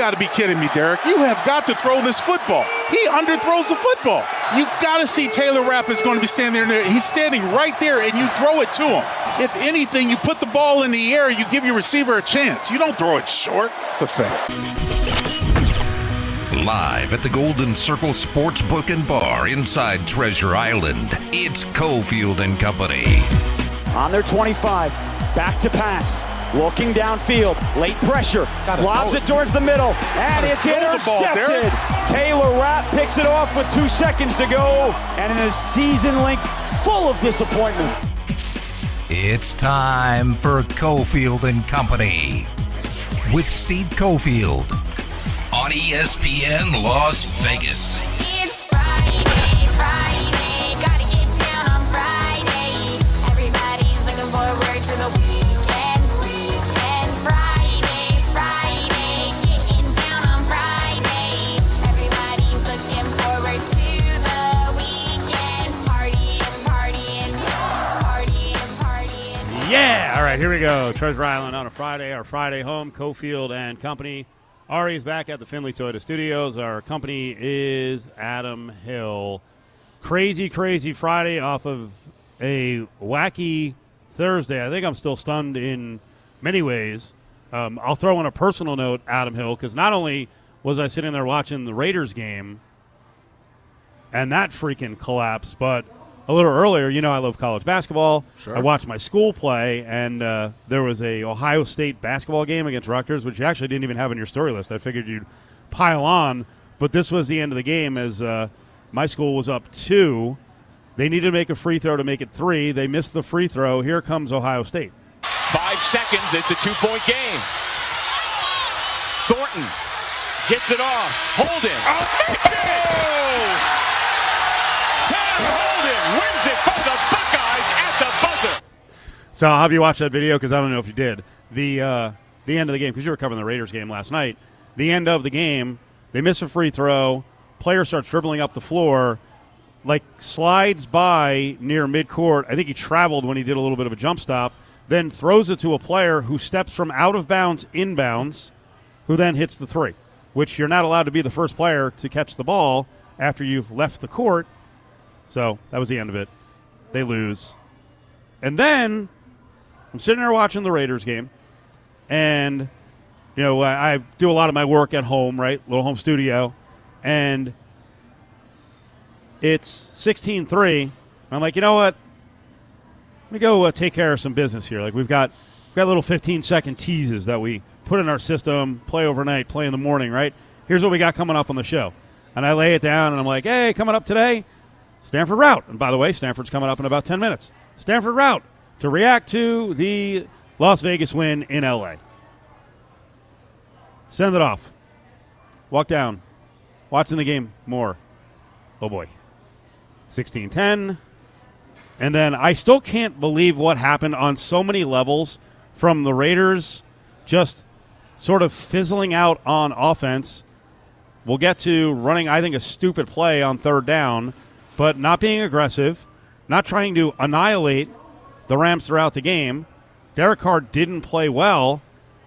got to be kidding me, Derek. You have got to throw this football. He underthrows the football. You got to see Taylor Rapp is going to be standing there. He's standing right there, and you throw it to him. If anything, you put the ball in the air, you give your receiver a chance. You don't throw it short. Pathetic. Live at the Golden Circle Sports Book and Bar inside Treasure Island, it's Cofield and Company. On their 25, back to pass. Looking downfield, late pressure, lobs it towards the middle, and it's intercepted. Taylor Rapp picks it off with two seconds to go, and in a season length full of disappointments. It's time for Cofield and Company with Steve Cofield on ESPN Las Vegas. It's Friday, Friday, gotta get down on Friday. Everybody's looking forward to the Yeah. All right, here we go. Treasure Island on a Friday, our Friday home, Cofield and Company. Ari is back at the Findlay Toyota Studios. Our company is Adam Hill. Crazy, crazy Friday off of a wacky Thursday. I think I'm still stunned in many ways. Um, I'll throw in a personal note, Adam Hill, because not only was I sitting there watching the Raiders game and that freaking collapse, but a little earlier, you know, I love college basketball. Sure. I watched my school play, and uh, there was a Ohio State basketball game against Rutgers, which you actually didn't even have on your story list. I figured you'd pile on, but this was the end of the game as uh, my school was up two. They needed to make a free throw to make it three. They missed the free throw. Here comes Ohio State. Five seconds. It's a two point game. Thornton gets it off. Holden. Oh, So I'll have you watch that video because I don't know if you did. The uh, the end of the game because you were covering the Raiders game last night. The end of the game, they miss a free throw. Player starts dribbling up the floor, like slides by near midcourt. I think he traveled when he did a little bit of a jump stop. Then throws it to a player who steps from out of bounds inbounds, who then hits the three. Which you're not allowed to be the first player to catch the ball after you've left the court. So that was the end of it. They lose. And then I'm sitting there watching the Raiders game, and you know I, I do a lot of my work at home, right? Little home studio, and it's 16-3. I'm like, you know what? Let me go uh, take care of some business here. Like we've got we've got little 15 second teases that we put in our system, play overnight, play in the morning, right? Here's what we got coming up on the show, and I lay it down, and I'm like, hey, coming up today, Stanford Routt. And by the way, Stanford's coming up in about 10 minutes. Stanford Routt to react to the Las Vegas win in LA. Send it off. Walk down. Watching the game more. Oh boy. 16 10. And then I still can't believe what happened on so many levels from the Raiders just sort of fizzling out on offense. We'll get to running, I think, a stupid play on third down, but not being aggressive, not trying to annihilate the Rams throughout the game. Derek Carr didn't play well.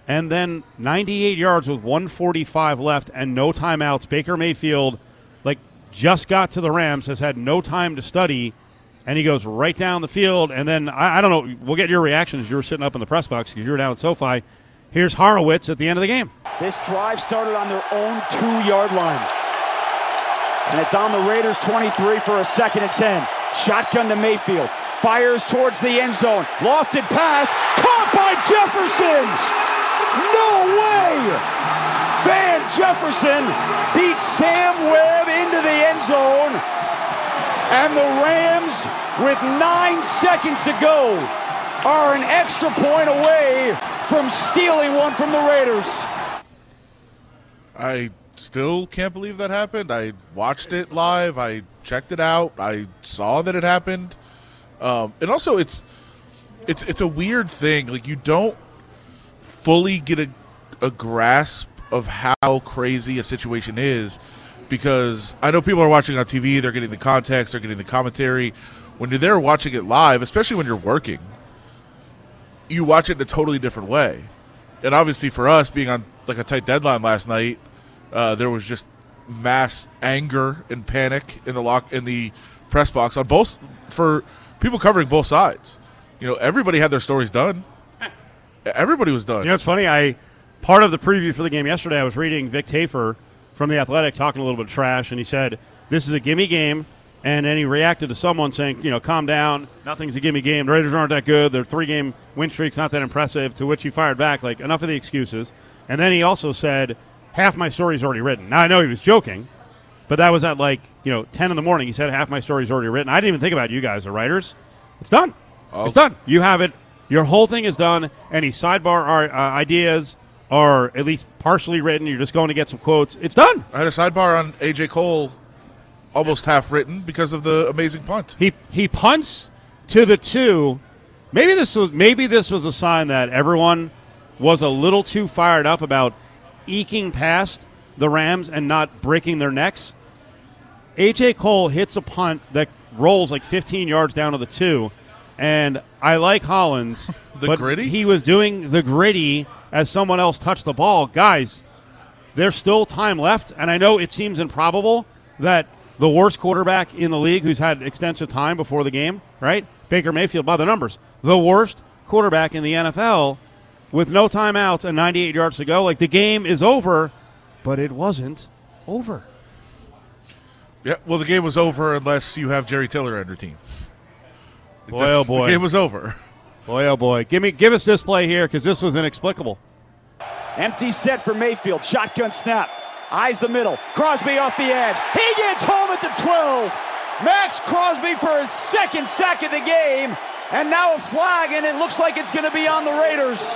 And then 98 yards with 145 left and no timeouts. Baker Mayfield, like, just got to the Rams, has had no time to study, and he goes right down the field. And then, I, I don't know, we'll get your reactions. You were sitting up in the press box because you were down at SoFi. Here's Horowitz at the end of the game. This drive started on their own two yard line. And it's on the Raiders 23 for a second and 10. Shotgun to Mayfield. Fires towards the end zone. Lofted pass. Caught by Jefferson. No way. Van Jefferson beats Sam Webb into the end zone. And the Rams, with nine seconds to go, are an extra point away from stealing one from the Raiders. I still can't believe that happened. I watched it live. I checked it out. I saw that it happened. Um, and also, it's it's it's a weird thing. Like you don't fully get a, a grasp of how crazy a situation is because I know people are watching on TV. They're getting the context. They're getting the commentary. When you're there watching it live, especially when you're working, you watch it in a totally different way and obviously for us being on like a tight deadline last night, uh, there was just mass anger and panic in the lock in the press box on both for people covering both sides. You know, everybody had their stories done. Everybody was done. You know, it's funny. I part of the preview for the game yesterday. I was reading Vic Tafur from the Athletic talking a little bit of trash, and he said this is a gimme game. And then he reacted to someone saying, you know, calm down. Nothing's a gimme game. The Raiders aren't that good. Their three game win streak's not that impressive. To which he fired back, like, enough of the excuses. And then he also said, half my story's already written. Now, I know he was joking, but that was at like, you know, 10 in the morning. He said, half my story's already written. I didn't even think about you guys, the writers. It's done. It's done. You have it. Your whole thing is done. Any sidebar ar- uh, ideas are at least partially written. You're just going to get some quotes. It's done. I had a sidebar on AJ Cole, almost half written because of the amazing punt. He he punts to the two. Maybe this was maybe this was a sign that everyone was a little too fired up about eking past the Rams and not breaking their necks. AJ Cole hits a punt that rolls like 15 yards down to the two, and I like Hollins. The but gritty? He was doing the gritty as someone else touched the ball. Guys, there's still time left, and I know it seems improbable that the worst quarterback in the league who's had extensive time before the game, right? Baker Mayfield, by the numbers, the worst quarterback in the NFL with no timeouts and 98 yards to go. Like the game is over, but it wasn't over. Yeah, well, the game was over unless you have Jerry Tiller on your team. Boy, oh, That's- oh boy. the game was over. Boy, oh boy. Give me, give us this play here because this was inexplicable. Empty set for Mayfield. Shotgun snap. Eyes the middle. Crosby off the edge. He gets home at the 12. Maxx Crosby for his second sack of the game. And now a flag, and it looks like it's going to be on the Raiders.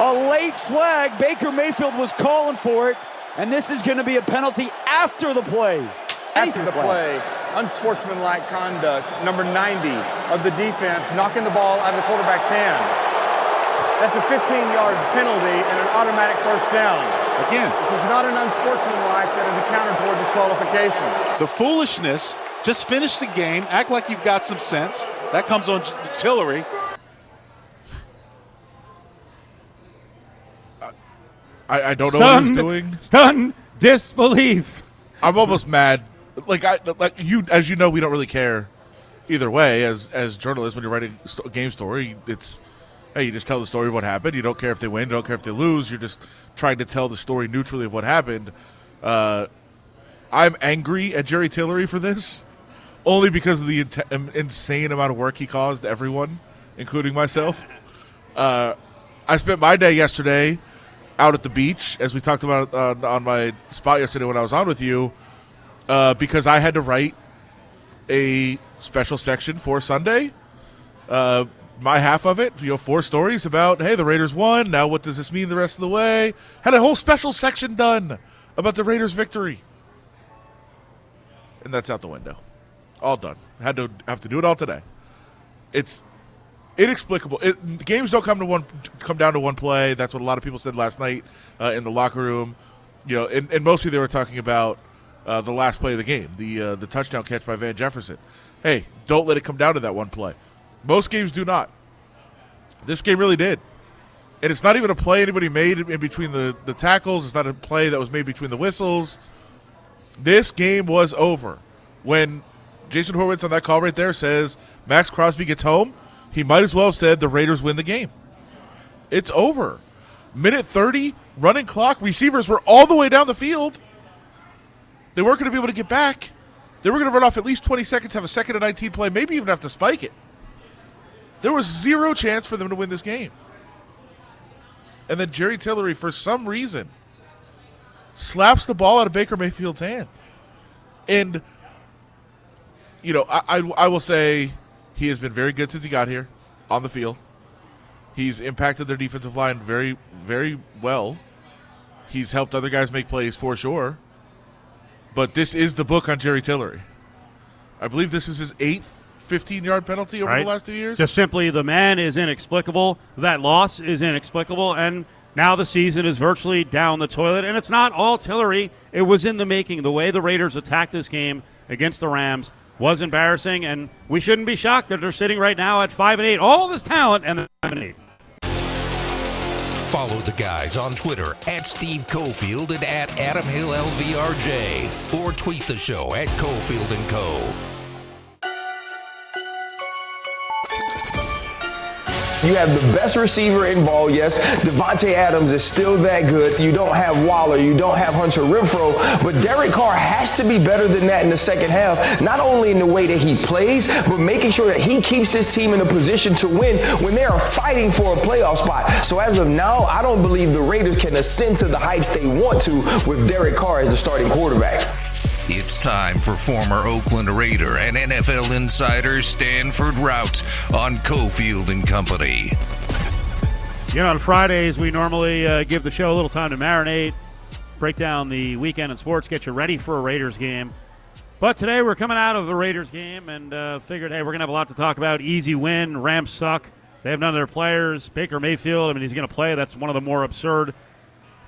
A late flag. Baker Mayfield was calling for it. And this is going to be a penalty after the play. After the play, unsportsmanlike conduct, number 90 of the defense, knocking the ball out of the quarterback's hand. That's a 15-yard penalty and an automatic first down. Again, This is not an unsportsmanlike that is a counter toward disqualification. the foolishness. Just finish the game. Act like you've got some sense. That comes on Tillery. I, I don't know what he's Stunned, doing. stunned disbelief. I'm almost mad. Like I like you, as you know, we don't really care either way. As as journalists, when you're writing a game story, it's hey, you just tell the story of what happened. You don't care if they win, you don't care if they lose. You're just trying to tell the story neutrally of what happened. Uh, I'm angry at Jerry Tillery for this, only because of the int- insane amount of work he caused everyone, including myself. Uh, I spent my day yesterday out at the beach, as we talked about uh, on my spot yesterday when I was on with you, uh, because I had to write a special section for Sunday. Uh, my half of it, you know, four stories about, hey, the Raiders won. Now, what does this mean the rest of the way? Had a whole special section done about the Raiders' victory, and that's out the window. All done. Had to have to do it all today. It's inexplicable. It, games don't come to one come down to one play. That's what a lot of people said last night uh, in the locker room. You know, and, and mostly they were talking about uh, the last play of the game, the uh, the touchdown catch by Van Jefferson. Hey, don't let it come down to that one play. Most games do not. This game really did. And it's not even a play anybody made in between the, the tackles. It's not a play that was made between the whistles. This game was over. When Jason Horowitz on that call right there says Maxx Crosby gets home, he might as well have said the Raiders win the game. It's over. Minute 30, running clock, receivers were all the way down the field. They weren't going to be able to get back. They were going to run off at least 20 seconds, have a second and 19 play, maybe even have to spike it. There was zero chance for them to win this game. And then Jerry Tillery, for some reason, slaps the ball out of Baker Mayfield's hand. And, you know, I, I, I will say he has been very good since he got here on the field. He's impacted their defensive line very, very well. He's helped other guys make plays for sure. But this is the book on Jerry Tillery. I believe this is his eighth 15 yard penalty over Right. the last two years. Just simply, the man is inexplicable. That loss is inexplicable, and now the season is virtually down the toilet. And it's not all Tillery; it was in the making. The way the Raiders attacked this game against the Rams was embarrassing, and we shouldn't be shocked that they're sitting right now at five and eight. All this talent, and they're five and eight. Follow the guys on Twitter at Steve Cofield and at Adam Hill LVRJ, or tweet the show at Cofield and Co. You have the best receiver in ball, yes. Davante Adams is still that good. You don't have Waller, you don't have Hunter Renfrow, but Derek Carr has to be better than that in the second half, not only in the way that he plays, but making sure that he keeps this team in a position to win when they are fighting for a playoff spot. So as of now, I don't believe the Raiders can ascend to the heights they want to with Derek Carr as the starting quarterback. It's time for former Oakland Raider and NFL insider Stanford Routt on Cofield and Company. You know, on Fridays, we normally uh, give the show a little time to marinate, break down the weekend in sports, get you ready for a Raiders game. But today we're coming out of a Raiders game and uh, figured, hey, we're going to have a lot to talk about. Easy win. Rams suck. They have none of their players. Baker Mayfield, I mean, he's going to play. That's one of the more absurd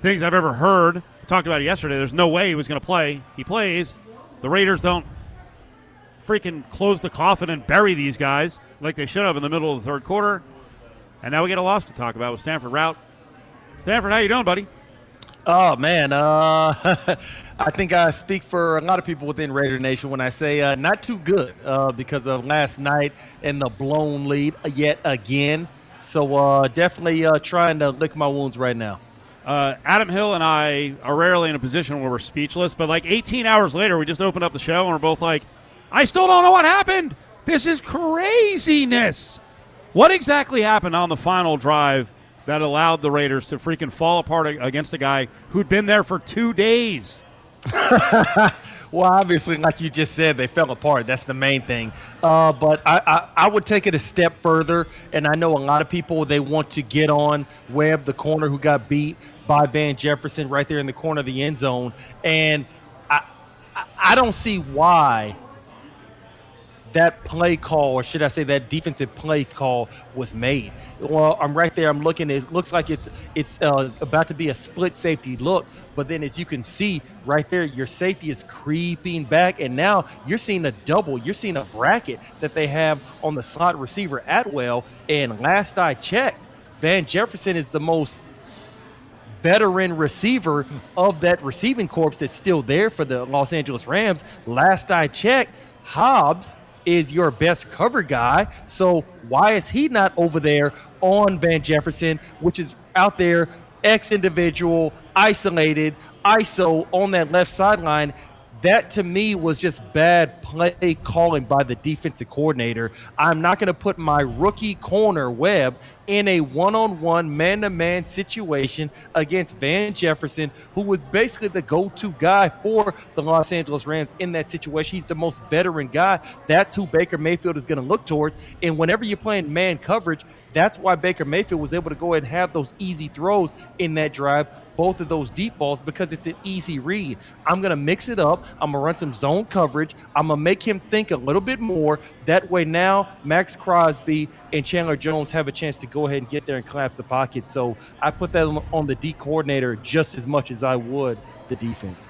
things I've ever heard. I talked about it yesterday. There's no way he was going to play. He plays. The Raiders don't freaking close the coffin and bury these guys like they should have in the middle of the third quarter. And now we get a loss to talk about with Stanford Routt. Stanford, how you doing, buddy? Oh man, uh, I think I speak for a lot of people within Raider Nation when I say uh, not too good uh, because of last night and the blown lead yet again. So uh, definitely uh, trying to lick my wounds right now. Uh, Adam Hill and I are rarely in a position where we're speechless, but like 18 hours later, we just opened up the show and we're both like, I still don't know what happened. This is craziness. What exactly happened on the final drive that allowed the Raiders to freaking fall apart against a guy who'd been there for two days? well, obviously, like you just said, they fell apart. That's the main thing. Uh, but I, I, I, would take it a step further, and I know a lot of people they want to get on Webb, the corner who got beat by Van Jefferson right there in the corner of the end zone, and I, I don't see why that play call, or should I say that defensive play call, was made. Well, I'm right there. I'm looking. It looks like it's it's uh, about to be a split safety look, but then as you can see right there, your safety is creeping back, and now you're seeing a double. You're seeing a bracket that they have on the slot receiver Atwell. And last I checked, Van Jefferson is the most veteran receiver of that receiving corps that's still there for the Los Angeles Rams. Last I checked, Hobbs is your best cover guy. So why is he not over there on Van Jefferson, which is out there, ex individual, isolated, ISO on that left sideline? That to me was just bad play calling by the defensive coordinator. I'm not going to put my rookie corner Webb in a one-on-one man-to-man situation against Van Jefferson, who was basically the go-to guy for the Los Angeles Rams in that situation. He's the most veteran guy. That's who Baker Mayfield is going to look towards. And whenever you're playing man coverage, that's why Baker Mayfield was able to go ahead and have those easy throws in that drive both of those deep balls because it's an easy read. I'm going to mix it up. I'm going to run some zone coverage. I'm going to make him think a little bit more. That way, now Maxx Crosby and Chandler Jones have a chance to go ahead and get there and collapse the pocket. So I put that on the D coordinator just as much as I would the defense.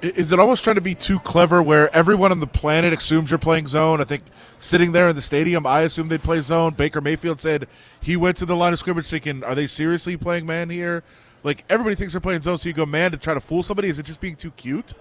Is it almost trying to be too clever where everyone on the planet assumes you're playing zone? I think sitting there in the stadium, I assumed they'd play zone. Baker Mayfield said he went to the line of scrimmage thinking, are they seriously playing man here? Like everybody thinks they're playing zone, so you go man to try to fool somebody. Is it just being too cute?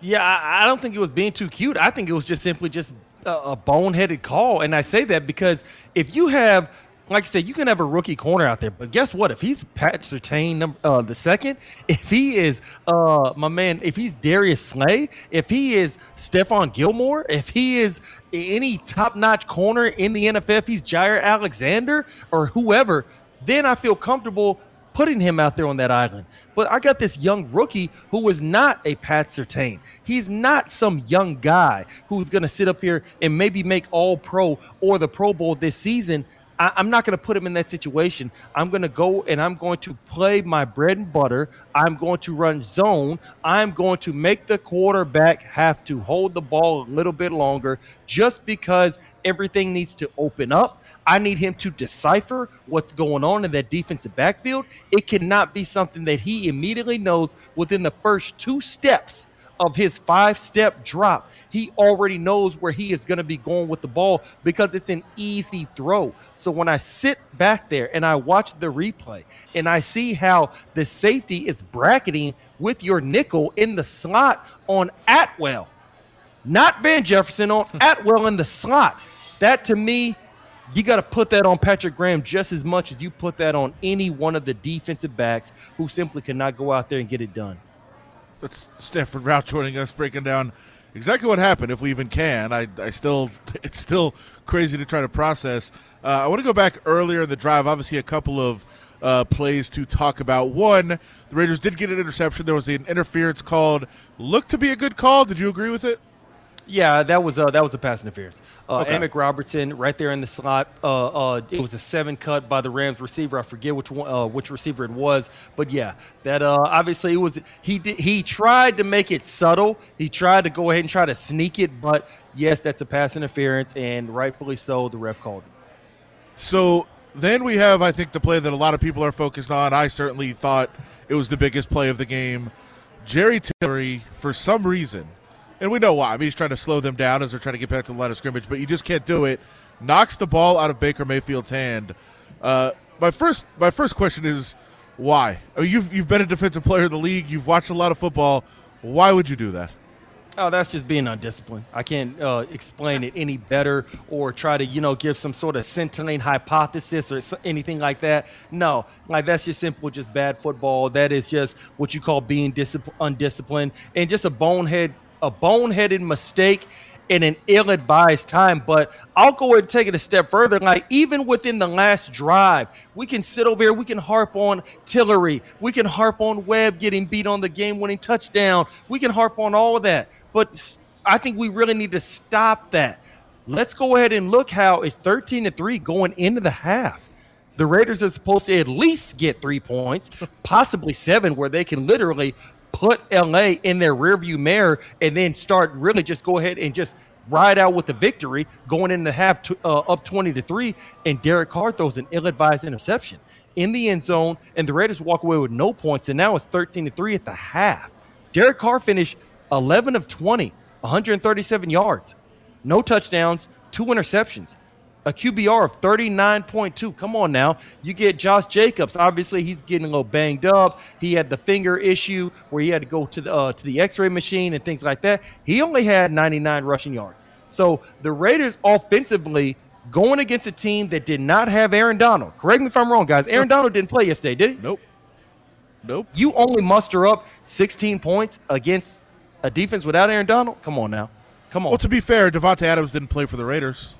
Yeah, I, I don't think it was being too cute. I think it was just simply just a, a boneheaded call, and I say that because if you have like I said, you can have a rookie corner out there, but guess what? If he's Pat Surtain uh, the second, if he is uh, my man, if he's Darius Slay, if he is Stephon Gilmore, if he is any top-notch corner in the NFL, he's Jaire Alexander or whoever, then I feel comfortable putting him out there on that island. But I got this young rookie who was not a Pat Surtain. He's not some young guy who's going to sit up here and maybe make all pro or the Pro Bowl this season. I, am not going to put him in that situation. I'm going to go and I'm going to play my bread and butter. I'm going to run zone. I'm going to make the quarterback have to hold the ball a little bit longer just because everything needs to open up. I need him to decipher what's going on in that defensive backfield. It cannot be something that he immediately knows within the first two steps of his five step drop, he already knows where he is going to be going with the ball because it's an easy throw. So when I sit back there and I watch the replay and I see how the safety is bracketing with your nickel in the slot on Atwell, not Van Jefferson, on Atwell in the slot, that to me, you got to put that on Patrick Graham just as much as you put that on any one of the defensive backs who simply cannot go out there and get it done. That's Stanford Routt joining us, breaking down exactly what happened, if we even can. I, I still, it's still crazy to try to process. Uh, I want to go back earlier in the drive. Obviously, a couple of uh, plays to talk about. One, the Raiders did get an interception. There was an interference called. Looked to be a good call. Did you agree with it? Yeah, that was uh, that was a pass interference. Uh, Okay. Amik Robertson right there in the slot. Uh, uh, it was a seven cut by the Rams receiver. I forget which one, uh, which receiver it was, but yeah, that uh, obviously it was. He did, he tried to make it subtle. He tried to go ahead and try to sneak it, but yes, that's a pass interference, and rightfully so. The ref called it. So then we have, I think, the play that a lot of people are focused on. I certainly thought it was the biggest play of the game. Jerry Tillery, for some reason, and we know why. I mean, he's trying to slow them down as they're trying to get back to the line of scrimmage, but you just can't do it. Knocks the ball out of Baker Mayfield's hand. Uh, my first, my first question is why? I mean, you've you've been a defensive player in the league. You've watched a lot of football. Why would you do that? Oh, that's just being undisciplined. I can't uh, explain it any better or try to, you know, give some sort of scintillating hypothesis or anything like that. No, like that's just simple, just bad football. That is just what you call being discipl- undisciplined and just a bonehead, a boneheaded mistake in an ill-advised time. But I'll go ahead and take it a step further. Like even within the last drive, we can sit over here, we can harp on Tillery, we can harp on Webb getting beat on the game-winning touchdown, we can harp on all of that. But I think we really need to stop that. Let's go ahead and look how it's 13 to 3 going into the half. The Raiders are supposed to at least get three points, possibly seven, where they can literally put LA in their rearview mirror and then start really just go ahead and just ride out with the victory going into half to, uh, up 20 to 3. And Derek Carr throws an ill advised interception in the end zone, and the Raiders walk away with no points. And now it's 13 to 3 at the half. Derek Carr finished 11 of 20, 137 yards, no touchdowns, two interceptions a QBR of 39.2. Come on now. You get Josh Jacobs. Obviously, he's getting a little banged up. He had the finger issue where he had to go to the uh, to the X-ray machine and things like that. He only had 99 rushing yards. So the Raiders offensively going against a team that did not have Aaron Donald. Correct me if I'm wrong, guys. Aaron Donald didn't play yesterday, did he? Nope. Nope. You only muster up 16 points against a defense without Aaron Donald? Come on now. Come on. Well, to be fair, Davante Adams didn't play for the Raiders.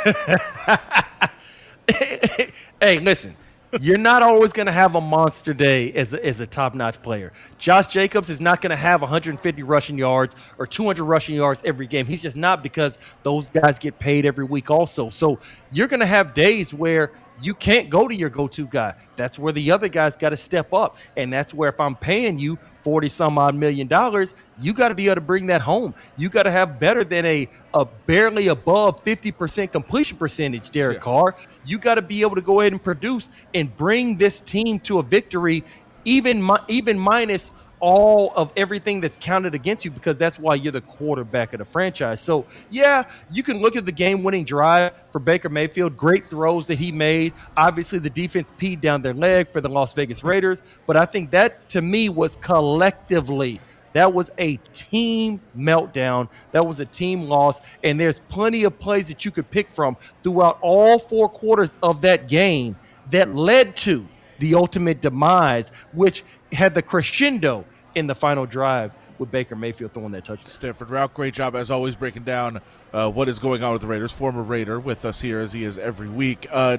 hey, listen, you're not always going to have a monster day as a, as a top notch player. Josh Jacobs is not going to have 150 rushing yards or 200 rushing yards every game. He's just not because those guys get paid every week, also. So you're going to have days where you can't go to your go to guy. That's where the other guys got to step up. And that's where if I'm paying you 40 some odd million dollars, you got to be able to bring that home. You got to have better than a, a barely above 50% completion percentage, Derek Carr. You got to be able to go ahead and produce and bring this team to a victory, even, mi- even minus all of everything that's counted against you because that's why you're the quarterback of the franchise. So, yeah, you can look at the game winning drive for Baker Mayfield, great throws that he made. Obviously, the defense peed down their leg for the Las Vegas Raiders, but I think that to me was collectively. That was a team meltdown. That was a team loss. And there's plenty of plays that you could pick from throughout all four quarters of that game that led to the ultimate demise, which had the crescendo in the final drive with Baker Mayfield throwing that touchdown. Stanford Routt, great job as always breaking down uh, what is going on with the Raiders. Former Raider with us here as he is every week. Uh,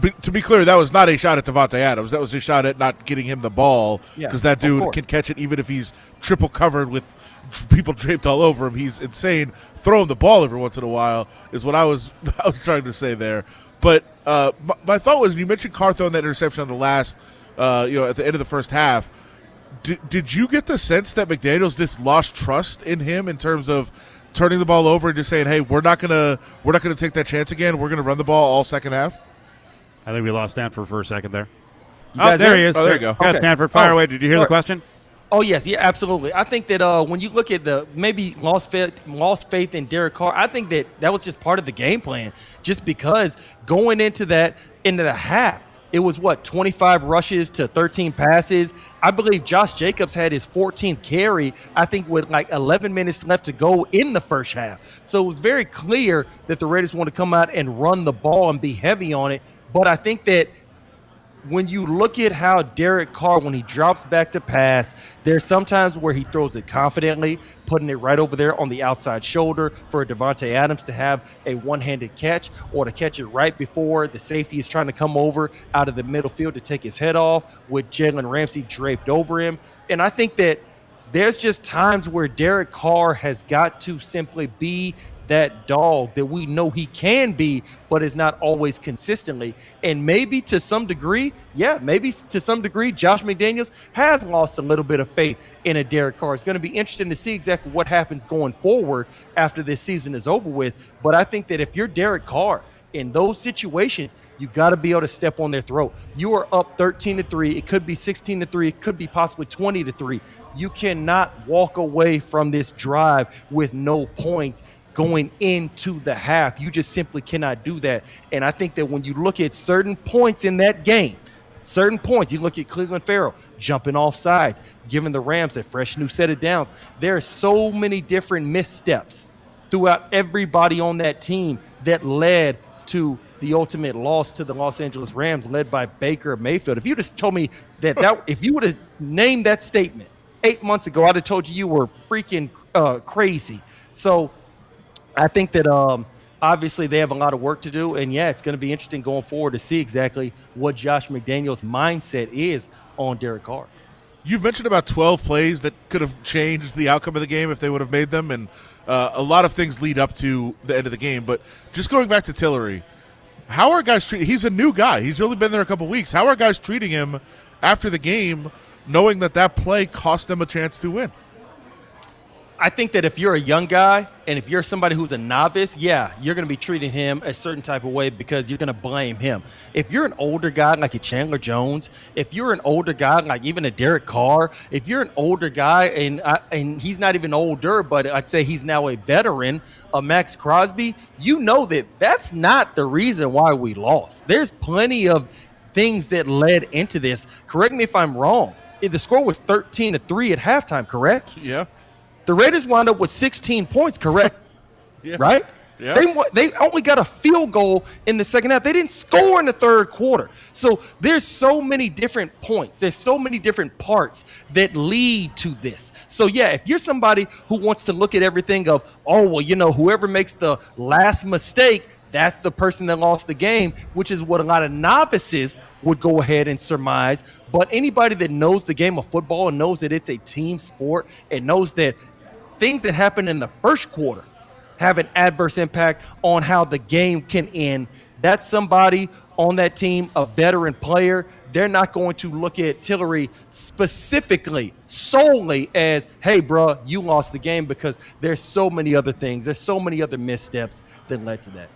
be- to be clear, that was not a shot at Davante Adams. That was a shot at not getting him the ball Yeah, because that dude can catch it even if he's triple covered with people draped all over him. He's insane. Throw him the ball every once in a while is what I was I was trying to say there. But uh, my, my thought was you mentioned Carr throwing that interception on the last, uh, you know, at the end of the first half. Did, did you get the sense that McDaniels just lost trust in him in terms of turning the ball over and just saying, "Hey, we're not gonna we're not gonna take that chance again. We're gonna run the ball all second half." I think we lost Stanford for a second there. You Oh, there there? he is. Oh, there you go. Got Okay. Stanford, fire Oh, away. Did you hear the question? Oh yes, yeah, absolutely. I think that uh, when you look at the maybe lost faith, lost faith in Derek Carr, I think that that was just part of the game plan. Just because going into that into the half, it was what 25 rushes to 13 passes. I believe Josh Jacobs had his 14th carry. I think with like 11 minutes left to go in the first half. So it was very clear that the Raiders want to come out and run the ball and be heavy on it. But I think that when you look at how Derek Carr, when he drops back to pass, there's sometimes where he throws it confidently, putting it right over there on the outside shoulder for Davante Adams to have a one-handed catch or to catch it right before the safety is trying to come over out of the middle field to take his head off with Jalen Ramsey draped over him. And I think that there's just times where Derek Carr has got to simply be that dog that we know he can be, but is not always consistently. And maybe to some degree, yeah, maybe to some degree, Josh McDaniels has lost a little bit of faith in a Derek Carr. It's going to be interesting to see exactly what happens going forward after this season is over with. But I think that if you're Derek Carr, in those situations, you got to be able to step on their throat. You are up 13 to 3. It could be 16 to 3. It could be possibly 20 to 3. You cannot walk away from this drive with no points going into the half. You just simply cannot do that. And I think that when you look at certain points in that game, certain points, you look at Clelin Ferrell jumping off sides, giving the Rams a fresh new set of downs. There are so many different missteps throughout everybody on that team that led to the ultimate loss to the Los Angeles Rams, led by Baker Mayfield. If you just told me that, that if you would have named that statement eight months ago, I'd have told you you were freaking uh, crazy. So I think that um, obviously they have a lot of work to do, and yeah, it's going to be interesting going forward to see exactly what Josh McDaniels' mindset is on Derek Carr. You've mentioned about 12 plays that could have changed the outcome of the game if they would have made them, and uh, a lot of things lead up to the end of the game. But just going back to Tillery, how are guys treating? He's a new guy. He's only been there a couple weeks. How are guys treating him after the game, knowing that that play cost them a chance to win? I think that if you're a young guy and if you're somebody who's a novice, yeah, you're going to be treating him a certain type of way because you're going to blame him. If you're an older guy like a Chandler Jones, if you're an older guy like even a Derek Carr, if you're an older guy and I, and he's not even older, but I'd say he's now a veteran, a Maxx Crosby, you know that that's not the reason why we lost. There's plenty of things that led into this. Correct me if I'm wrong. The score was 13 to 3 at halftime, correct? Yeah. The Raiders wound up with 16 points, correct? Yeah. Right? Yeah. They they only got a field goal in the second half. They didn't score in the third quarter. So there's so many different points. There's so many different parts that lead to this. So yeah, if you're somebody who wants to look at everything of, oh well, you know, whoever makes the last mistake, that's the person that lost the game, which is what a lot of novices would go ahead and surmise. But anybody that knows the game of football and knows that it's a team sport and knows that things that happen in the first quarter have an adverse impact on how the game can end. That's somebody on that team, a veteran player. They're not going to look at Tillery specifically, solely as, hey, bro, you lost the game because there's so many other things. There's so many other missteps that led to that.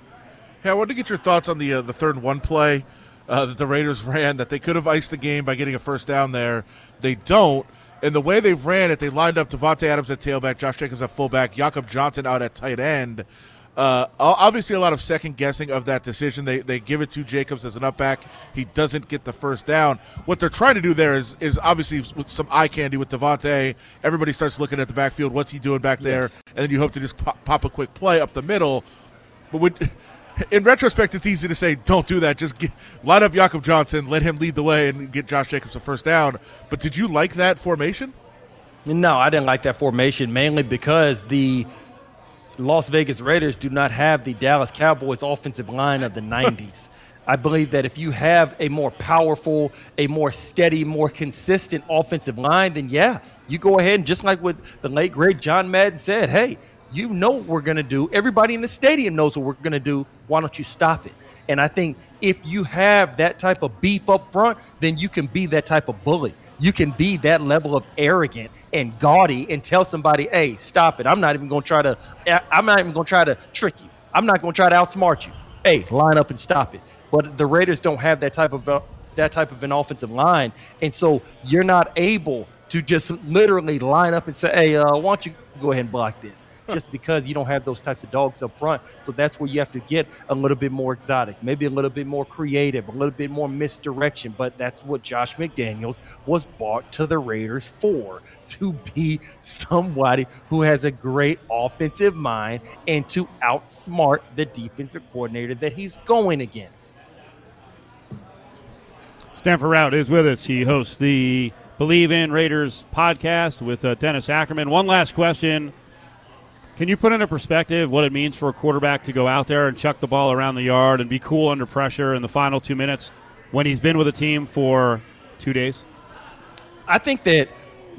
Hey, I wanted to get your thoughts on the uh, the third and one play uh, that the Raiders ran. That they could have iced the game by getting a first down there. They don't. And the way they've ran it, they lined up Davante Adams at tailback, Josh Jacobs at fullback, Jakob Johnson out at tight end. Uh, obviously, a lot of second guessing of that decision. They they give it to Jacobs as an up back. He doesn't get the first down. What they're trying to do there is is obviously with some eye candy with Davante. Everybody starts looking at the backfield. What's he doing back there? Yes. And then you hope to just pop, pop a quick play up the middle. But would, in retrospect, it's easy to say, don't do that. Just get, line up Jakob Johnson, let him lead the way, and get Josh Jacobs a first down. But did you like that formation? No, I didn't like that formation mainly because the Las Vegas Raiders do not have the Dallas Cowboys offensive line of the 90s. I believe that if you have a more powerful, a more steady, more consistent offensive line, then yeah, you go ahead and just like what the late great John Madden said, hey, you know what we're going to do. Everybody in the stadium knows what we're going to do. Why don't you stop it? And I think if you have that type of beef up front, then you can be that type of bully. You can be that level of arrogant and gaudy and tell somebody, "Hey, stop it! I'm not even going to try to. I'm not even going to try to trick you. I'm not going to try to outsmart you. Hey, line up and stop it." But the Raiders don't have that type of uh, that type of an offensive line, and so you're not able to just literally line up and say, "Hey, uh, why don't you go ahead and block this?" Just because you don't have those types of dogs up front, so that's where you have to get a little bit more exotic, maybe a little bit more creative, a little bit more misdirection. But that's what Josh McDaniels was brought to the Raiders for to be somebody who has a great offensive mind and to outsmart the defensive coordinator that he's going against. Stanford Routt is with us. He hosts the Believe in Raiders podcast with uh, Dennis Ackerman. One last question. Can you put into perspective what it means for a quarterback to go out there and chuck the ball around the yard and be cool under pressure in the final two minutes when he's been with a team for two days? I think that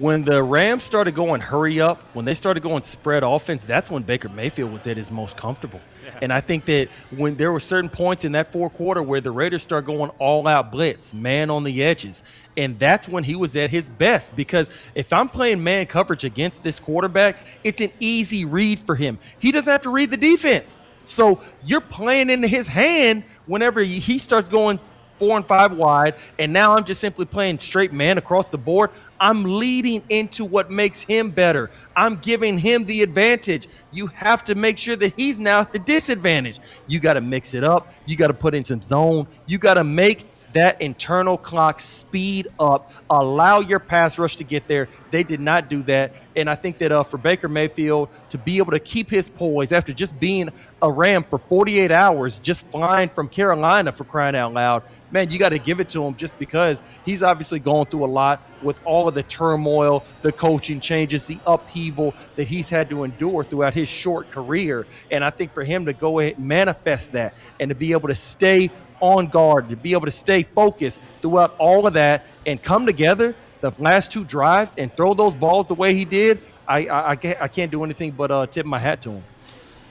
when the Rams started going hurry up, when they started going spread offense, that's when Baker Mayfield was at his most comfortable. And I think that when there were certain points in that fourth quarter where the Raiders started going all out blitz, man on the edges, and that's when he was at his best. Because if I'm playing man coverage against this quarterback, it's an easy read for him. He doesn't have to read the defense. So you're playing into his hand whenever he starts going four and five wide, and now I'm just simply playing straight man across the board. I'm leading into what makes him better. I'm giving him the advantage. You have to make sure that he's now at the disadvantage. You got to mix it up. You got to put in some zone. You got to make that internal clock speed up, allow your pass rush to get there. They did not do that. And I think that uh, for Baker Mayfield to be able to keep his poise after just being a Ram for 48 hours, just flying from Carolina for crying out loud, man, you got to give it to him just because he's obviously going through a lot with all of the turmoil, the coaching changes, the upheaval that he's had to endure throughout his short career. And I think for him to go ahead and manifest that and to be able to stay on guard, to be able to stay focused throughout all of that and come together the last two drives and throw those balls the way he did, I I, I can't, I can't do anything but uh, tip my hat to him.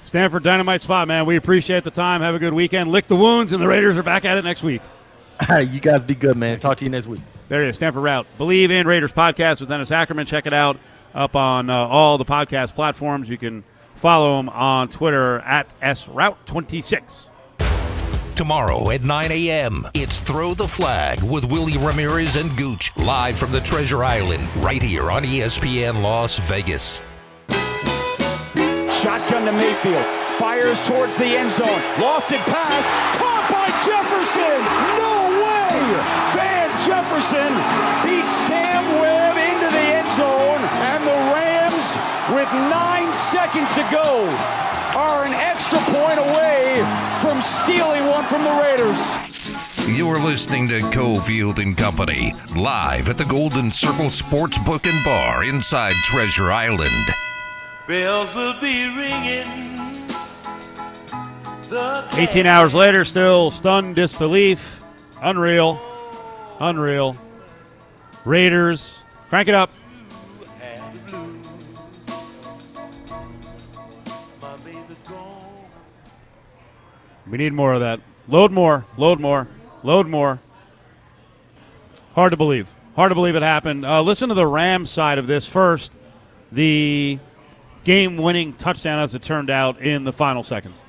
Stanford Dynamite Spot, man. We appreciate the time. Have a good weekend. Lick the wounds, and the Raiders are back at it next week. you guys be good, man. Talk to you next week. There he is, Stanford Routt. Believe in Raiders podcast with Dennis Ackerman. Check it out up on uh, all the podcast platforms. You can follow him on Twitter at sroute26. Tomorrow at 9 a.m., it's Throw the Flag with Willie Ramirez and Gooch, live from the Treasure Island, right here on ESPN Las Vegas. Shotgun to Mayfield. Fires towards the end zone. Lofted pass. Caught by Jefferson. No way. Van Jefferson beats seconds to go, are an extra point away from stealing one from the Raiders. You're listening to Cofield and Company, live at the Golden Circle Sportsbook and Bar inside Treasure Island. Bells will be ringing. 18 hours later, still stunned disbelief. Unreal. Unreal. Raiders. Crank it up. We need more of that. Load more. Load more. Load more. Hard to believe. Hard to believe it happened. Uh, listen to the Rams side of this first. The game winning touchdown, as it turned out, in the final seconds.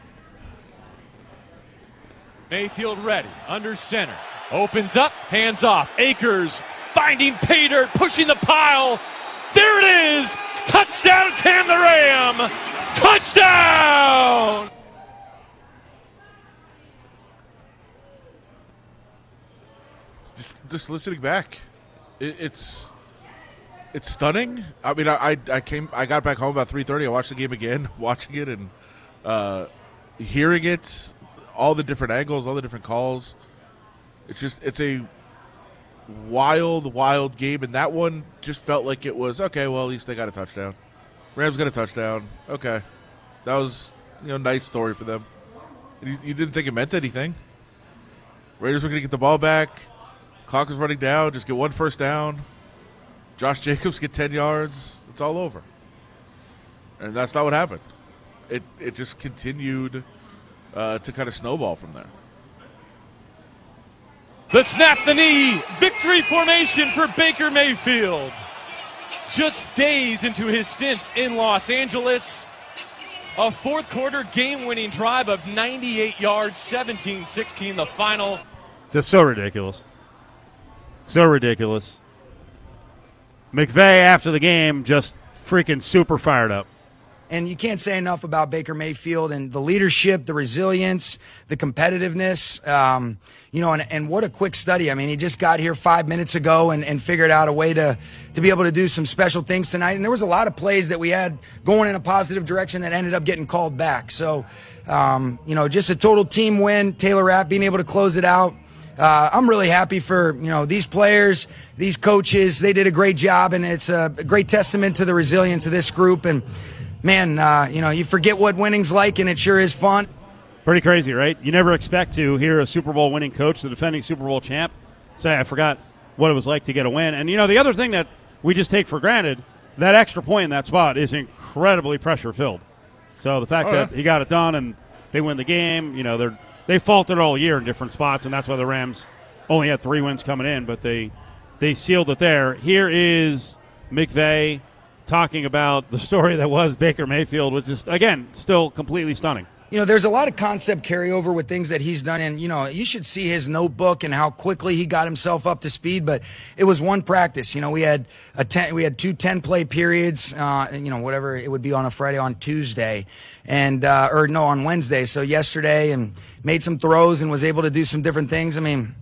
Mayfield ready, under center. Opens up, hands off. Akers finding dirt, pushing the pile. There it is! Touchdown, Cam the Ram! Touchdown! Just, listening back, it, it's it's stunning. I mean, I, I I came I got back home about three thirty. I watched the game again, watching it and uh, hearing it, all the different angles, all the different calls. It's just it's a wild, wild game, and that one just felt like it was okay. Well, at least they got a touchdown. Rams got a touchdown. Okay, that was you know nice story for them. You, you didn't think it meant anything. Raiders were going to get the ball back. Clock was running down. Just get one first down. Josh Jacobs get ten yards. It's all over. And that's not what happened. It it just continued uh, to kind of snowball from there. The snap the knee, victory formation for Baker Mayfield. Just days into his stint in Los Angeles, a fourth quarter game winning drive of 98 yards, 17 16, the final. Just so ridiculous. So ridiculous. McVay after the game just freaking super fired up. And you can't say enough about Baker Mayfield and the leadership, the resilience, the competitiveness. Um, you know, and, and what a quick study. I mean, he just got here five minutes ago and, and figured out a way to, to be able to do some special things tonight. And there was a lot of plays that we had going in a positive direction that ended up getting called back. So, um, you know, just a total team win. Taylor Rapp being able to close it out. Uh, I'm really happy for you know these players, these coaches. They did a great job, and it's a great testament to the resilience of this group. And man, uh, you know, you forget what winning's like, and it sure is fun. Pretty crazy, right? You never expect to hear a Super Bowl winning coach, the defending Super Bowl champ, say, I forgot what it was like to get a win. And, you know, the other thing that we just take for granted, that extra point in that spot is incredibly pressure filled. So the fact Oh, that he got it done and they win the game, you know, they're they faltered all year in different spots, and that's why the Rams only had three wins coming in, but they they sealed it there. Here is McVay talking about the story that was Baker Mayfield, which is again still completely stunning. You know, there's a lot of concept carryover with things that he's done, and you know, you should see his notebook and how quickly he got himself up to speed. But it was one practice. You know, we had a ten, we had two 10 play periods. Uh, you know, whatever it would be on a Friday, on Tuesday, and uh, or no, on Wednesday. So yesterday, and made some throws and was able to do some different things. I mean.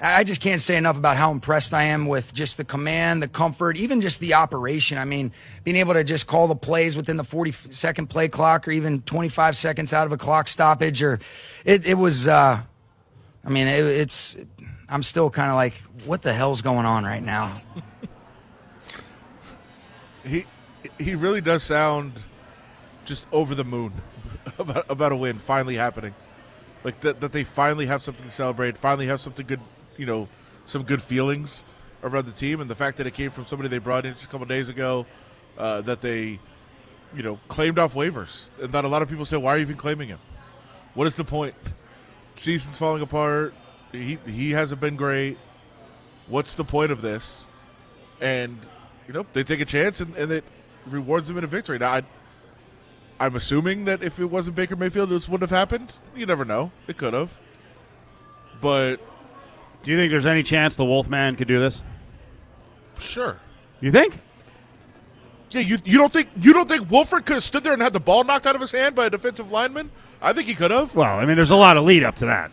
I just can't say enough about how impressed I am with just the command, the comfort, even just the operation. I mean, being able to just call the plays within the 40 second play clock or even 25 seconds out of a clock stoppage or it, it was, uh, I mean, it, it's, I'm still kind of like, what the hell's going on right now? he he really does sound just over the moon about, about a win finally happening. Like that, that they finally have something to celebrate, finally have something good, you know, some good feelings around the team, and the fact that it came from somebody they brought in just a couple days ago, uh, that they, you know, claimed off waivers, and that a lot of people say, why are you even claiming him? What is the point? Season's falling apart. He he hasn't been great. What's the point of this? And you know they take a chance and, and it rewards them in a victory. Now, I, I'm assuming that if it wasn't Baker Mayfield, this wouldn't have happened. You never know; it could have. But Do you think there's any chance the Wolfman could do this? sure, You think? yeah. You you don't think you don't think Wolford could have stood there and had the ball knocked out of his hand by a defensive lineman? I think he could have. Well, I mean, there's a lot of lead up to that.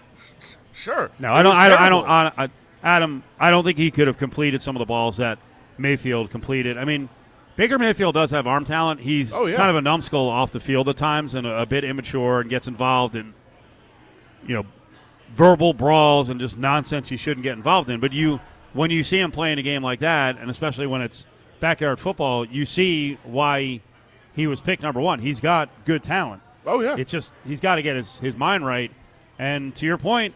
Sure. No, I don't. I don't. I don't. I, Adam, I don't think he could have completed some of the balls that Mayfield completed. I mean, Baker Mayfield does have arm talent. He's Oh, yeah. kind of a numbskull off the field at times and a, a bit immature and gets involved in, you know, verbal brawls and just nonsense you shouldn't get involved in. But you, when you see him playing a game like that, and especially when it's backyard football, you see why he was picked number one. He's got good talent. Oh yeah. It's just he's got to get his, his mind right. And to your point,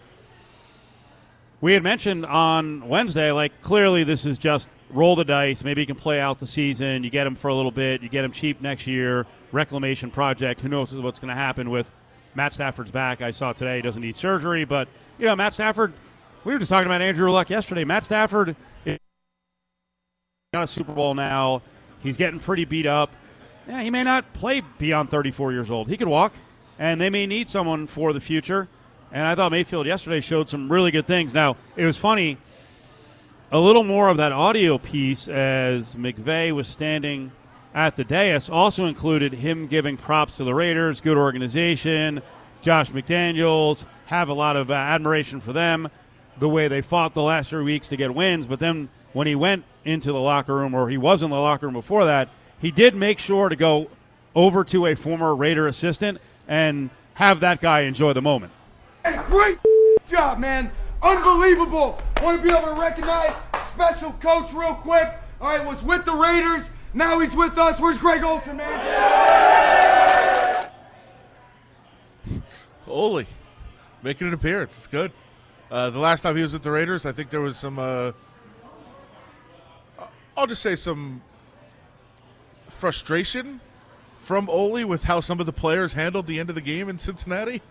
we had mentioned on Wednesday, like clearly this is just roll the dice. Maybe you can play out the season. You get him for a little bit. You get him cheap next year. Reclamation project. Who knows what's going to happen with Matt Stafford's back? I saw today he doesn't need surgery, but you know Matt Stafford. We were just talking about Andrew Luck yesterday. Matt Stafford got a Super Bowl now. He's getting pretty beat up. Yeah, he may not play beyond 34 years old. He could walk, and they may need someone for the future. And I thought Mayfield yesterday showed some really good things. Now, it was funny, a little more of that audio piece as McVay was standing at the dais also included him giving props to the Raiders, good organization, Josh McDaniels, have a lot of uh, admiration for them, the way they fought the last three weeks to get wins. But then when he went into the locker room, or he was in the locker room before that, he did make sure to go over to a former Raider assistant and have that guy enjoy the moment. Great job, man. Unbelievable. Want to be able to recognize special coach real quick. All right, was with the Raiders. Now he's with us. Where's Greg Olson, man? Holy, making an appearance. It's good. Uh, the last time he was with the Raiders, I think there was some. Uh, I'll just say some frustration from Ole with how some of the players handled the end of the game in Cincinnati.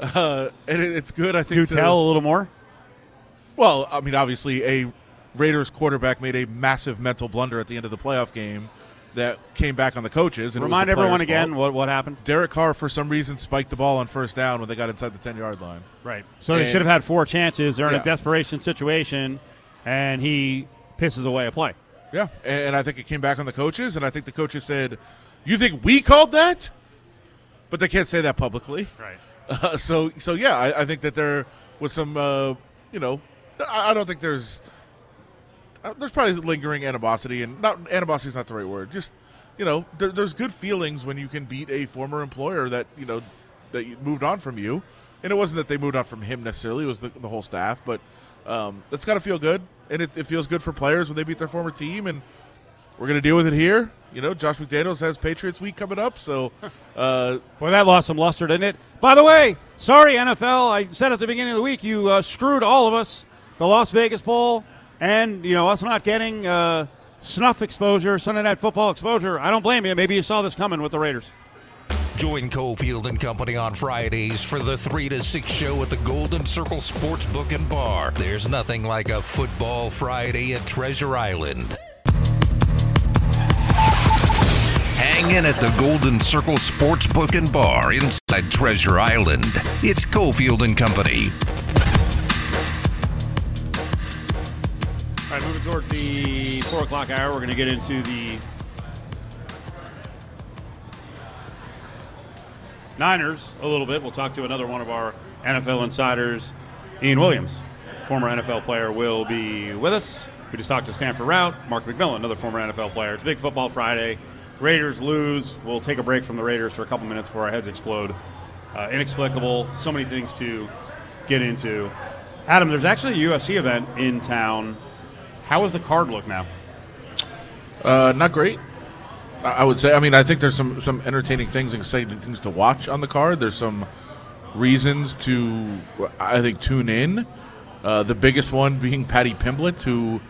Uh, and it, it's good, I think. To to tell a little more? Well, I mean, obviously, a Raiders quarterback made a massive mental blunder at the end of the playoff game that came back on the coaches. And Remind the everyone again fault. what, what happened. Derek Carr, for some reason, spiked the ball on first down when they got inside the 10 yard line. Right. So they should have had four chances. They're in Yeah. a desperation situation, and he pisses away a play. Yeah, and I think it came back on the coaches, and I think the coaches said, "You think we called that?" But they can't say that publicly, right? Uh, so, so yeah, I, I think that there was some, uh, you know, I, I don't think there's there's probably lingering animosity, and not animosity is not the right word. Just you know, there, there's good feelings when you can beat a former employer that you know that you- moved on from you, and it wasn't that they moved on from him necessarily; it was the, the whole staff. But um, it's got to feel good, and it, it feels good for players when they beat their former team, and we're going to deal with it here. You know, Josh McDaniels has Patriots week coming up, so uh, Boy, that lost some luster, didn't it? By the way, sorry, NFL. I said at the beginning of the week you uh, screwed all of us. The Las Vegas Bowl, and you know us not getting uh, snuff exposure, Sunday Night Football exposure. I don't blame you. Maybe you saw this coming with the Raiders. Join Cofield and Company on Fridays for the 3 to 6 show at the Golden Circle Sportsbook and Bar. There's nothing like a football Friday at Treasure Island. Hang in at the Golden Circle Sportsbook and Bar inside Treasure Island. It's Cofield and Company. All right, moving toward the four o'clock hour, we're going to get into the Niners a little bit. We'll talk to another one of our NFL insiders, Ian Williams, former NFL player, will be with us. We just talked to Stanford Routt, Mark McMillan, another former NFL player. It's Big Football Friday. Raiders lose. We'll take a break from the Raiders for a couple minutes before our heads explode. Uh, inexplicable. So many things to get into. Adam, there's actually a UFC event in town. How does the card look now? Uh, not great. I I would say. I mean, I think there's some some entertaining things and exciting things to watch on the card. There's some reasons to, I think, tune in. Uh, the biggest one being Paddy Pimblett, who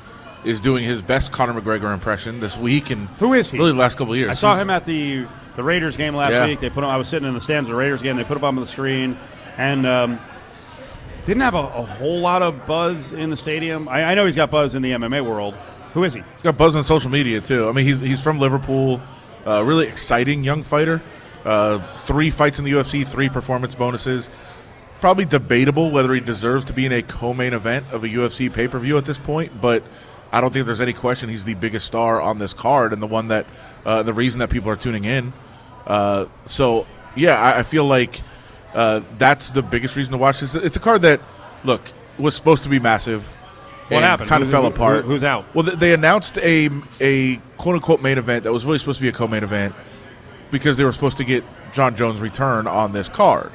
is doing his best Conor McGregor impression this week, and who is he? Really, the last couple of years. I saw He's- him at the the Raiders game last Yeah. week. They put him. I was sitting in the stands of the Raiders game. They put him up on the screen, and um, didn't have a, a whole lot of buzz in the stadium. I, I know he's got buzz in the MMA world. Who is he? He's got buzz on social media too. I mean, he's he's from Liverpool. Uh, really exciting young fighter. Uh, three fights in the UFC, three performance bonuses. Probably debatable whether he deserves to be in a co-main event of a UFC pay-per-view at this point, but I don't think there's any question he's the biggest star on this card and the one that uh, the reason that people are tuning in. Uh, so yeah, I, I feel like uh, that's the biggest reason to watch this. It's a card that look was supposed to be massive. What and happened? Kind of Who- fell who- apart. who's out? Well, they announced a a quote unquote main event that was really supposed to be a co-main event because they were supposed to get Jon Jones' return on this card.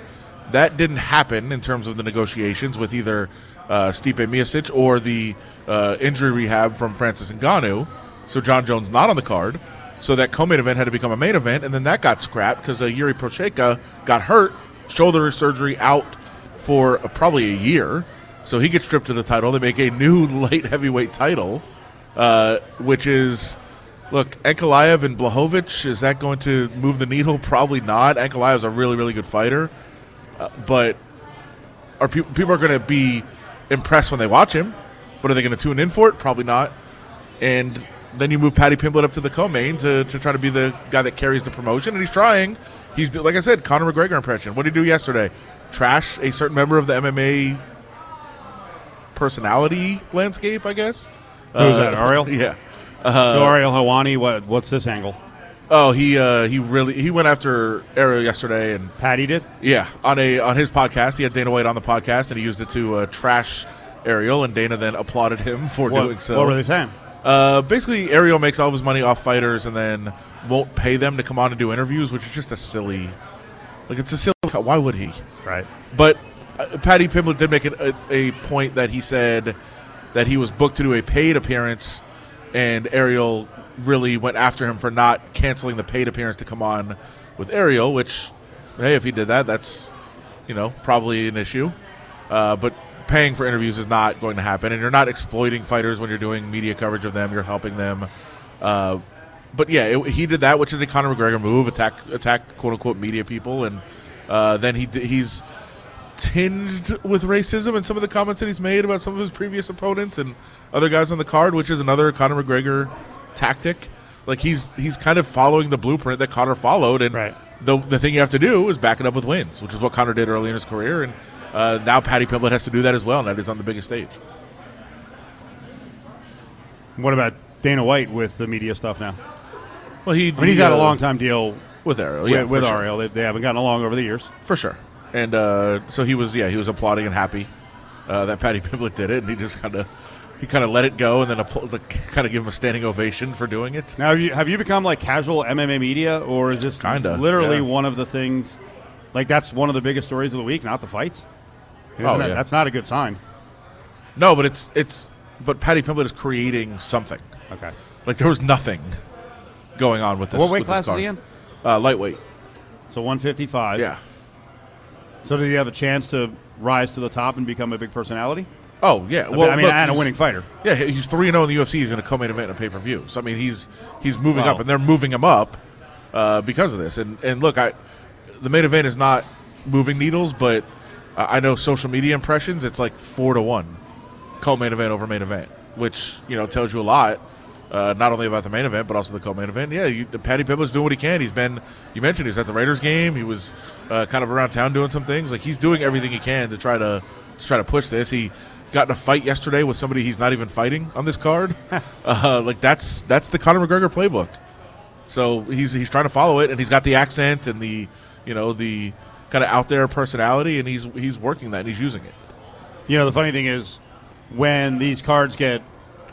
That didn't happen in terms of the negotiations with either uh, Stipe Miocic or the uh, injury rehab from Francis Ngannou. So Jon Jones not on the card. So that co-main event had to become a main event, and then that got scrapped because uh, Jiri Prochazka got hurt, shoulder surgery out for probably a year. So he gets stripped of the title. They make a new light heavyweight title, uh, which is look Ankalaev and Blachowicz. Is that going to move the needle? Probably not. Ankalaev's a really really good fighter, uh, but are people people are going to be impressed when they watch him? But are they going to tune in for it? Probably not. And then you move Paddy Pimblett up to the co-main to, to try to be the guy that carries the promotion, and he's trying. He's like I said, Conor McGregor impression. What did he do yesterday? Trash a certain member of the MMA personality landscape, I guess. Who's Uh, that? Ariel? Yeah. Uh, so Ariel Helwani. What? What's this angle? Oh, he uh, he really he went after Ariel yesterday, and Paddy did. Yeah, on a on his podcast, he had Dana White on the podcast, and he used it to uh, trash Ariel, and Dana then applauded him for What- doing so. what were they saying? Uh, basically, Ariel makes all of his money off fighters, and then won't pay them to come on and do interviews, which is just a silly. Like it's a silly. Why would he? Right. But uh, Paddy Pimblett did make a, a point that he said that he was booked to do a paid appearance, and Ariel really went after him for not canceling the paid appearance to come on with Ariel. Which, hey, if he did that, that's you know probably an issue. Uh, but paying for interviews is not going to happen, and you're not exploiting fighters when you're doing media coverage of them. You're helping them. Uh, but yeah, it, he did that, which is a Conor McGregor move: attack, attack, quote unquote, media people, and uh, then he he's tinged with racism in some of the comments that he's made about some of his previous opponents and other guys on the card, which is another Conor McGregor tactic. Like he's he's kind of following the blueprint that Conor followed, and the the thing you have to do is back it up with wins, which is what Conor did early in his career, and uh, now Paddy Pimblett has to do that as well, and that is on the biggest stage. What about Dana White with the media stuff now. Well, he. I mean, he's he, had a uh, long time deal with Ariel. With, Yeah, with for sure. Ariel, they, they haven't gotten along over the years. for sure. And uh, so he was, yeah, he was applauding and happy uh, that Paddy Pimblett did it, and he just kind of he kind of let it go, and then like, kind of give him a standing ovation for doing it. Now, have you, have you become like casual MMA media, or is this Kinda, literally yeah. one of the things? Like that's one of the biggest stories of the week, not the fights. Oh, yeah. That's not a good sign. No, but it's it's but Paddy Pimblett is creating something. Okay. Like there was nothing going on with this. What weight with this class is he in? Uh, lightweight. So 155. Yeah. So does he have a chance to rise to the top and become a big personality? Oh yeah. Well, I mean, look, and a winning fighter. Yeah, he's three and zero in the UFC. He's in a co-main event in a pay per view. So I mean, he's he's moving Wow. up, and they're moving him up uh, because of this. And and look, I the main event is not moving needles, but uh, I know social media impressions. It's like four to one co-main event over main event, which you know tells you a lot. Uh, not only about the main event, but also the co-main event. Yeah, you, Paddy Pimblett's doing what he can. He's been, you mentioned, he's at the Raiders game. He was uh, kind of around town doing some things. Like he's doing everything he can to try to to try to push this. He got in a fight yesterday with somebody he's not even fighting on this card. uh, like that's that's the Conor McGregor playbook. So he's he's trying to follow it, and he's got the accent and the you know the kind of out there personality, and he's he's working that and he's using it. You know, the funny thing is, when these cards get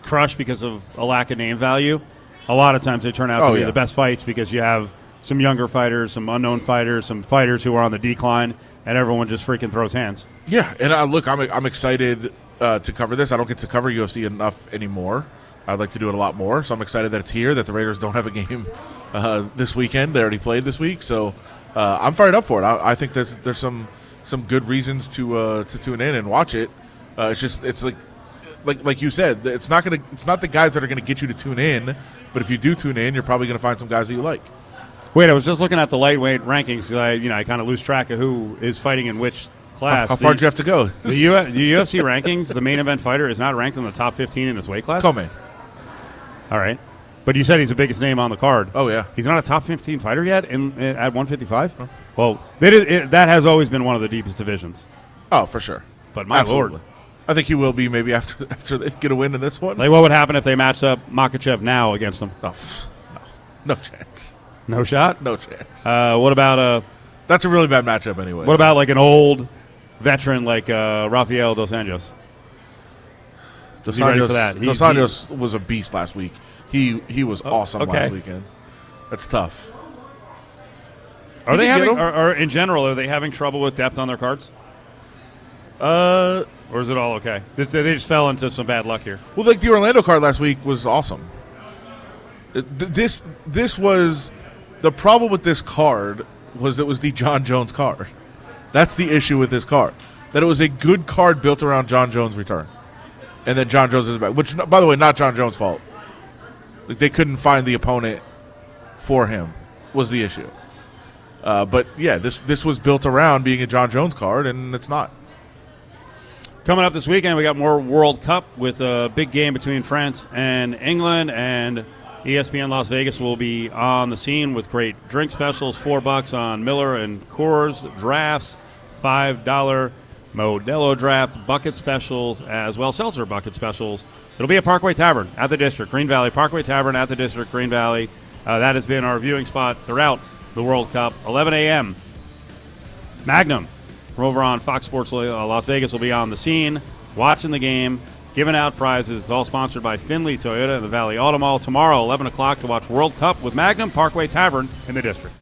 crushed because of a lack of name value, a lot of times they turn out Oh, to be yeah. the best fights because you have some younger fighters, some unknown fighters, some fighters who are on the decline, and everyone just freaking throws hands. Yeah, and I look, I'm I'm excited uh, to cover this. I don't get to cover UFC enough anymore. I'd like to do it a lot more, so I'm excited that it's here. That the Raiders don't have a game uh, this weekend. They already played this week, so uh, I'm fired up for it. I, I think there's there's some some good reasons to uh, to tune in and watch it. Uh, it's just it's like like like you said, it's not gonna it's not the guys that are gonna get you to tune in, but if you do tune in, you're probably gonna find some guys that you like. Wait, I was just looking at the lightweight rankings. I, you know, I kind of lose track of who is fighting in which class. How- how far do you have to go? The, the UFC rankings, the main event fighter is not ranked in the top 15 in his weight class. Co-main. All right, but you said he's the biggest name on the card. Oh yeah, he's not a top 15 fighter yet in, in at 155. Well, that is, it, that has always been one of the deepest divisions. Oh, for sure. But my Absolutely. lord, I think he will be maybe after after they get a win in this one. like what would happen if they matched up Makhachev now against him? Oh, no, no chance. No shot. No chance. Uh, what about a? That's a really bad matchup anyway. What about like an old veteran like uh, Rafael dos Anjos? Dos Is ready Anjos, for that? He- Dos he- was a beast last week. He he was Oh, awesome okay. last weekend. That's tough. Are You they having, or in general, are they having trouble with depth on their cards? Uh, or is it all okay? They, they just fell into some bad luck here. Well, like the Orlando card last week was awesome. Uh, This this was the problem with this card was it was the Jon Jones card. That's the issue with this card. That it was a good card built around Jon Jones' return, and that Jon Jones is back. Which, by the way, not Jon Jones' fault. Like they couldn't find the opponent for him was the issue. Uh, but yeah, this this was built around being a Jon Jones card, and it's not. Coming up this weekend, we got more World Cup with a big game between France and England, and ESPN Las Vegas will be on the scene with great drink specials, four bucks on Miller and Coors drafts, five dollar Modelo draft bucket specials as well, seltzer bucket specials. It'll be at Parkway Tavern at the District, Green Valley Parkway Tavern at the District, Green Valley. Uh, that has been our viewing spot throughout the World Cup. 11 a.m. Magnum from over on Fox Sports uh, Las Vegas will be on the scene, watching the game, giving out prizes. It's all sponsored by Findlay Toyota and the Valley Auto Mall tomorrow, 11 o'clock, to watch World Cup with Magnum Parkway Tavern in the district.